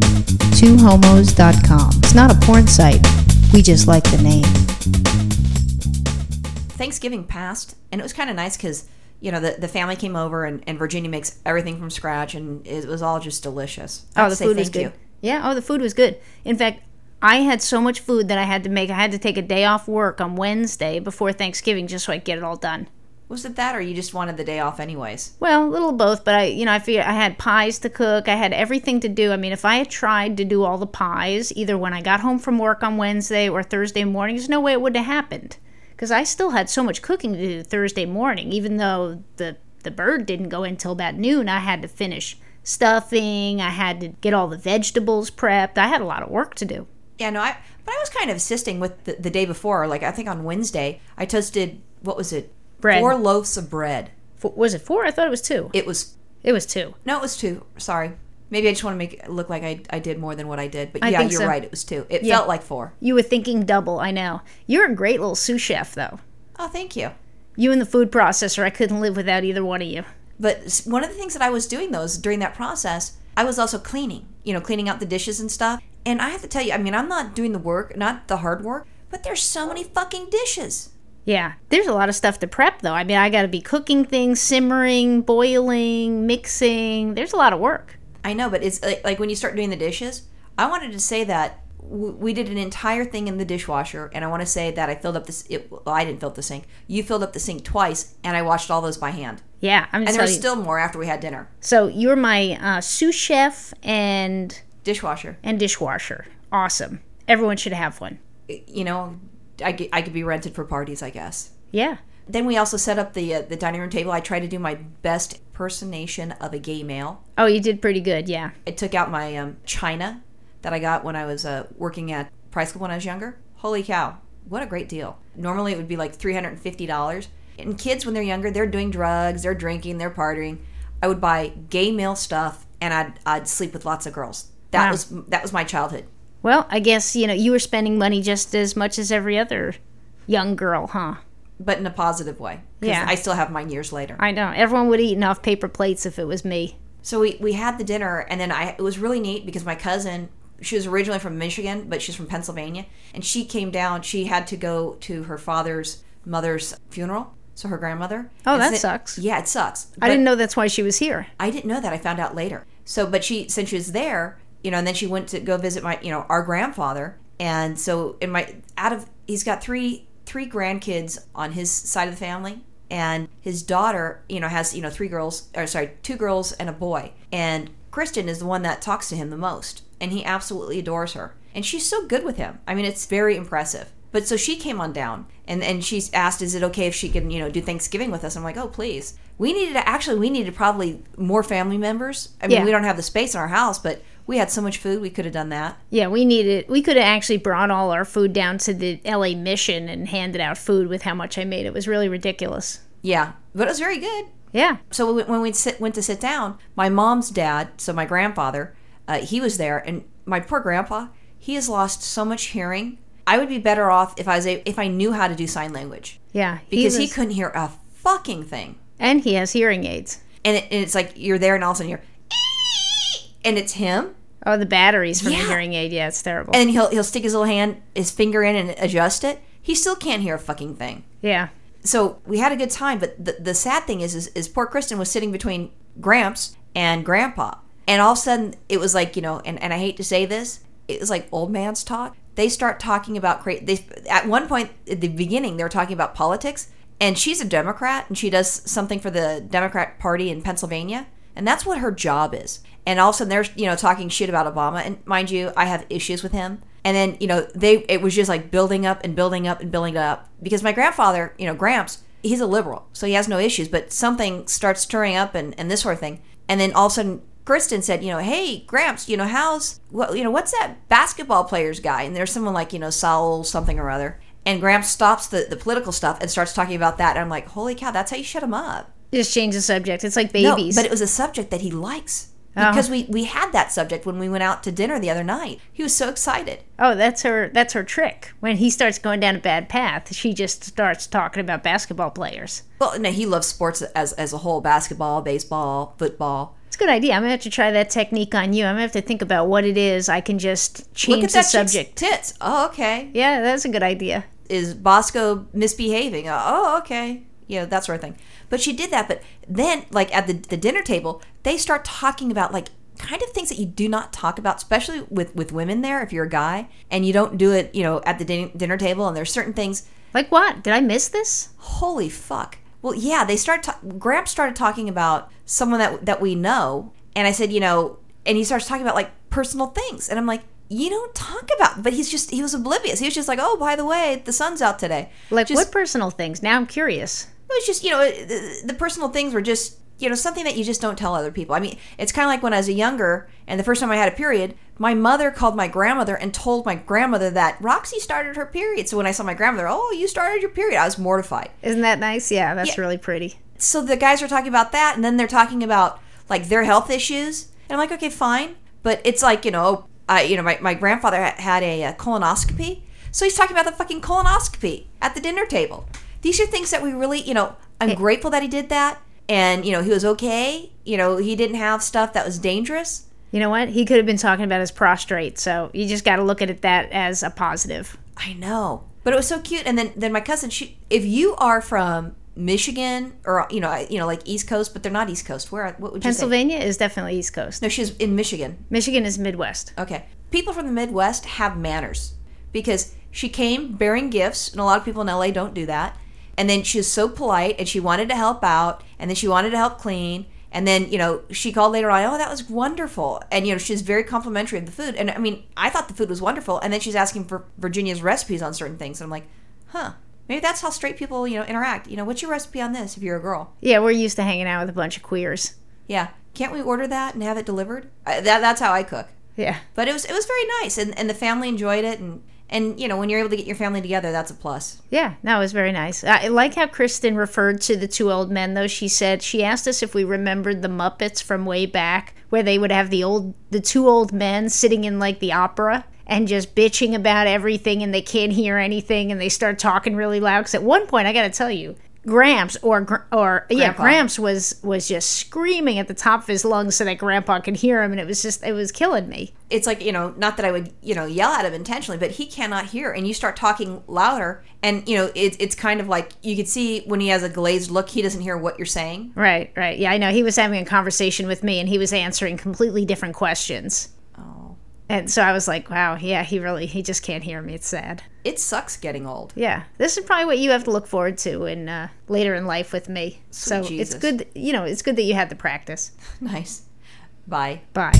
twohomos.com. It's not a porn site. We just like the name. Thanksgiving passed, and it was kind of nice because you know the, the family came over and, and Virginia makes everything from scratch, and it was all just delicious. I Oh, the food was good. you. Yeah. Oh, the food was good. In fact, I had so much food that I had to make. I had to take a day off work on Wednesday before Thanksgiving just so I could get it all done. Was it that, or you just wanted the day off anyways? Well, a little both, but I, you know, I figured I had pies to cook. I had everything to do. I mean, if I had tried to do all the pies, either when I got home from work on Wednesday or Thursday morning, there's no way it would have happened. Because I still had so much cooking to do Thursday morning, even though the the bird didn't go in till about noon. I had to finish stuffing. I had to get all the vegetables prepped. I had a lot of work to do. Yeah, no, I but I was kind of assisting with the, the day before. Like I think on Wednesday, I toasted what was it? Bread. Four loaves of bread. F- was it four? I thought it was two. It was It was two. no, it was two. Sorry, maybe I just want to make it look like I, I did more than what I did. But I yeah, you're so. right. It was two. It Yeah. felt like four. You were thinking double. I know. You're a great little sous chef, though. Oh, thank you. You and the food processor. I couldn't live without either one of you. But one of the things that I was doing though is during that process, I was also cleaning. You know, cleaning out the dishes and stuff. And I have to tell you, I mean, I'm not doing the work, not the hard work, but there's so many fucking dishes. Yeah, there's a lot of stuff to prep, though. I mean, I got to be cooking things, simmering, boiling, mixing. There's a lot of work. I know, but it's like, like when you start doing the dishes. I wanted to say that w- we did an entire thing in the dishwasher, and I want to say that I filled up this. It, well, I didn't fill up the sink. You filled up the sink twice, and I washed all those by hand. Yeah, I'm And there was you. still more after we had dinner. So you're my uh, sous chef and Dishwasher. and dishwasher. Awesome. Everyone should have one. You know, I, could- I could be rented for parties, I guess. Yeah. Then we also set up the uh, the dining room table. I tried to do my best impersonation of a gay male. Oh, you did pretty good. Yeah. I took out my um, china that I got when I was uh, working at Price Club when I was younger. Holy cow, what a great deal! Normally it would be like three hundred and fifty dollars. And kids, when they're younger, they're doing drugs, they're drinking, they're partying. I would buy gay male stuff, and I'd I'd sleep with lots of girls. That Wow. was that was my childhood. Well, I guess you know you were spending money just as much as every other young girl, huh? but in a positive way. Yeah. I still have mine years later. I know. Everyone would eat off paper plates if it was me. So we, we had the dinner, and then I it was really neat because my cousin, she was originally from Michigan, but she's from Pennsylvania, and she came down. She had to go to her father's mother's funeral, so her grandmother. Oh, And that sucks. Yeah, it sucks. I didn't know that's why she was here. I didn't know that. I found out later. So, but she since she was there, you know, and then she went to go visit my, you know, our grandfather, and so in my out of he's got three three grandkids on his side of the family, and his daughter, you know, has you know three girls, or sorry, two girls and a boy, and Kristen is the one that talks to him the most, and he absolutely adores her, and she's so good with him. I mean, it's very impressive. But so she came on down and, and she's asked, is it okay if she can, you know, do Thanksgiving with us? I'm like, oh, please. We needed to, actually, we needed probably more family members. I mean, Yeah. we don't have the space in our house, but we had so much food, we could have done that. Yeah, we needed. We could have actually brought all our food down to the LA Mission and handed out food with how much I made. It was really ridiculous. Yeah, but it was very good. Yeah. So we- when we sit, went to sit down, my mom's dad, so my grandfather, uh, he was there, and my poor grandpa, he has lost so much hearing. I would be better off if I was a, if I knew how to do sign language Yeah. because he was- couldn't hear a fucking thing. And he has hearing aids. And, it, and it's like you're there, and all of a sudden you're, and it's him. Oh, the batteries from Yeah. the hearing aid. Yeah, it's terrible. and he'll he'll stick his little hand, his finger in and adjust it. He still can't hear a fucking thing. yeah. So we had a good time, but the, the sad thing is, is, is poor Kristen was sitting between Gramps and Grandpa, and all of a sudden it was like you know, and, and I hate to say this, it was like old man's talk. They start talking about cra- they at one point at the beginning they were talking about politics, and she's a Democrat and she does something for the Democrat Party in Pennsylvania, and that's what her job is. And all of a sudden they're you know talking shit about Obama, and mind you, I have issues with him. And then you know they it was just like building up and building up and building up because my grandfather, you know Gramps, he's a liberal, so he has no issues. But something starts stirring up and, and this sort of thing, and then all of a sudden Kristen said, you know, hey Gramps, you know how's what you know what's that basketball player's guy? And there's someone like you know Saul something or other, and Gramps stops the the political stuff and starts talking about that, and I'm like, holy cow, that's how you shut him up. Just change the subject. It's like No, babies. but it was a subject that he likes. Oh. Because we, we had that subject when we went out to dinner the other night. He was so excited. oh, that's her. That's her trick. When he starts going down a bad path, she just starts talking about basketball players. Well, no, he loves sports as as a whole: basketball, baseball, football. It's a good idea. I'm gonna have to try that technique on you. I'm gonna have to think about what it is. I can just change Look at the subject. tits. Oh, okay. Yeah, that's a good idea. Is Bosco misbehaving? Oh, okay. You know, that sort of thing. But she did that. But then, like at the, the dinner table, they start talking about like kind of things that you do not talk about, especially with with women there. If you're a guy and you don't do it, you know, at the din- dinner table, and there's certain things. Like what? Did I miss this? Holy fuck. Well, yeah, they start. Ta- Gramps started talking about someone that that we know, and I said, you know, and he starts talking about like personal things, and I'm like, you don't talk about. But he's just he was oblivious. He was just like, oh, by the way, the sun's out today. Like Just- what personal things? Now I'm curious. it was just you know the, the personal things were just you know something that you just don't tell other people. I mean it's kind of like when i was a younger and the first time i had a period my mother called my grandmother and told my grandmother that roxy started her period. So when i saw my grandmother oh you started your period i was mortified. Isn't that nice? Yeah, that's Yeah. really pretty. so the guys are talking about that and then they're talking about like their health issues. And i'm like okay fine. But it's like you know I, you know my, my grandfather had a, uh colonoscopy. So he's talking about the fucking colonoscopy at the dinner table. These are things that we really you know i'm grateful that he did that and you know he was okay you know he didn't have stuff that was dangerous You know what? He could have been talking about his prostrate, so you just got to look at it that as a positive. i know but it was so cute and then then my cousin she if you are from michigan or you know you know like east coast but they're not east coast where what would you say Pennsylvania is definitely East Coast. no she's in michigan Michigan is Midwest. Okay. People from the Midwest have manners because she came bearing gifts, and a lot of people in LA don't do that. And then she was so polite and she wanted to help out, and then she wanted to help clean. And then, you know, she called later on, oh, that was wonderful. And, you know, she's very complimentary of the food. And I mean, I thought the food was wonderful. And then she's asking for Virginia's recipes on certain things. And I'm like, huh, maybe that's how straight people, you know, interact. You know, what's your recipe on this if you're a girl? Yeah, we're used to hanging out with a bunch of queers. Yeah. Can't we order that and have it delivered? I, that, that's how I cook. Yeah. but it was it was very nice and, and the family enjoyed it and and you know when you're able to get your family together that's a plus Yeah, that was very nice. I like how Kristen referred to the two old men, though. She said she asked us if we remembered the Muppets from way back, where they would have the old, the two old men sitting in like the opera and just bitching about everything, and they can't hear anything, and they start talking really loud. Because at one point, I got to tell you, Gramps or or yeah, Grandpa. Gramps was was just screaming at the top of his lungs so that Grandpa could hear him, and it was just it was killing me. it's like you know not that i would you know yell at him intentionally but he cannot hear and you start talking louder and you know it, it's kind of like you could see when he has a glazed look he doesn't hear what you're saying Right, right. Yeah, I know. He was having a conversation with me and he was answering completely different questions. oh And so I was like, wow, yeah, he really, he just can't hear me. It's sad. It sucks getting old Yeah, this is probably what you have to look forward to in uh, later in life with me. so Jesus. it's good, you know, it's good that you had the practice. nice bye Bye.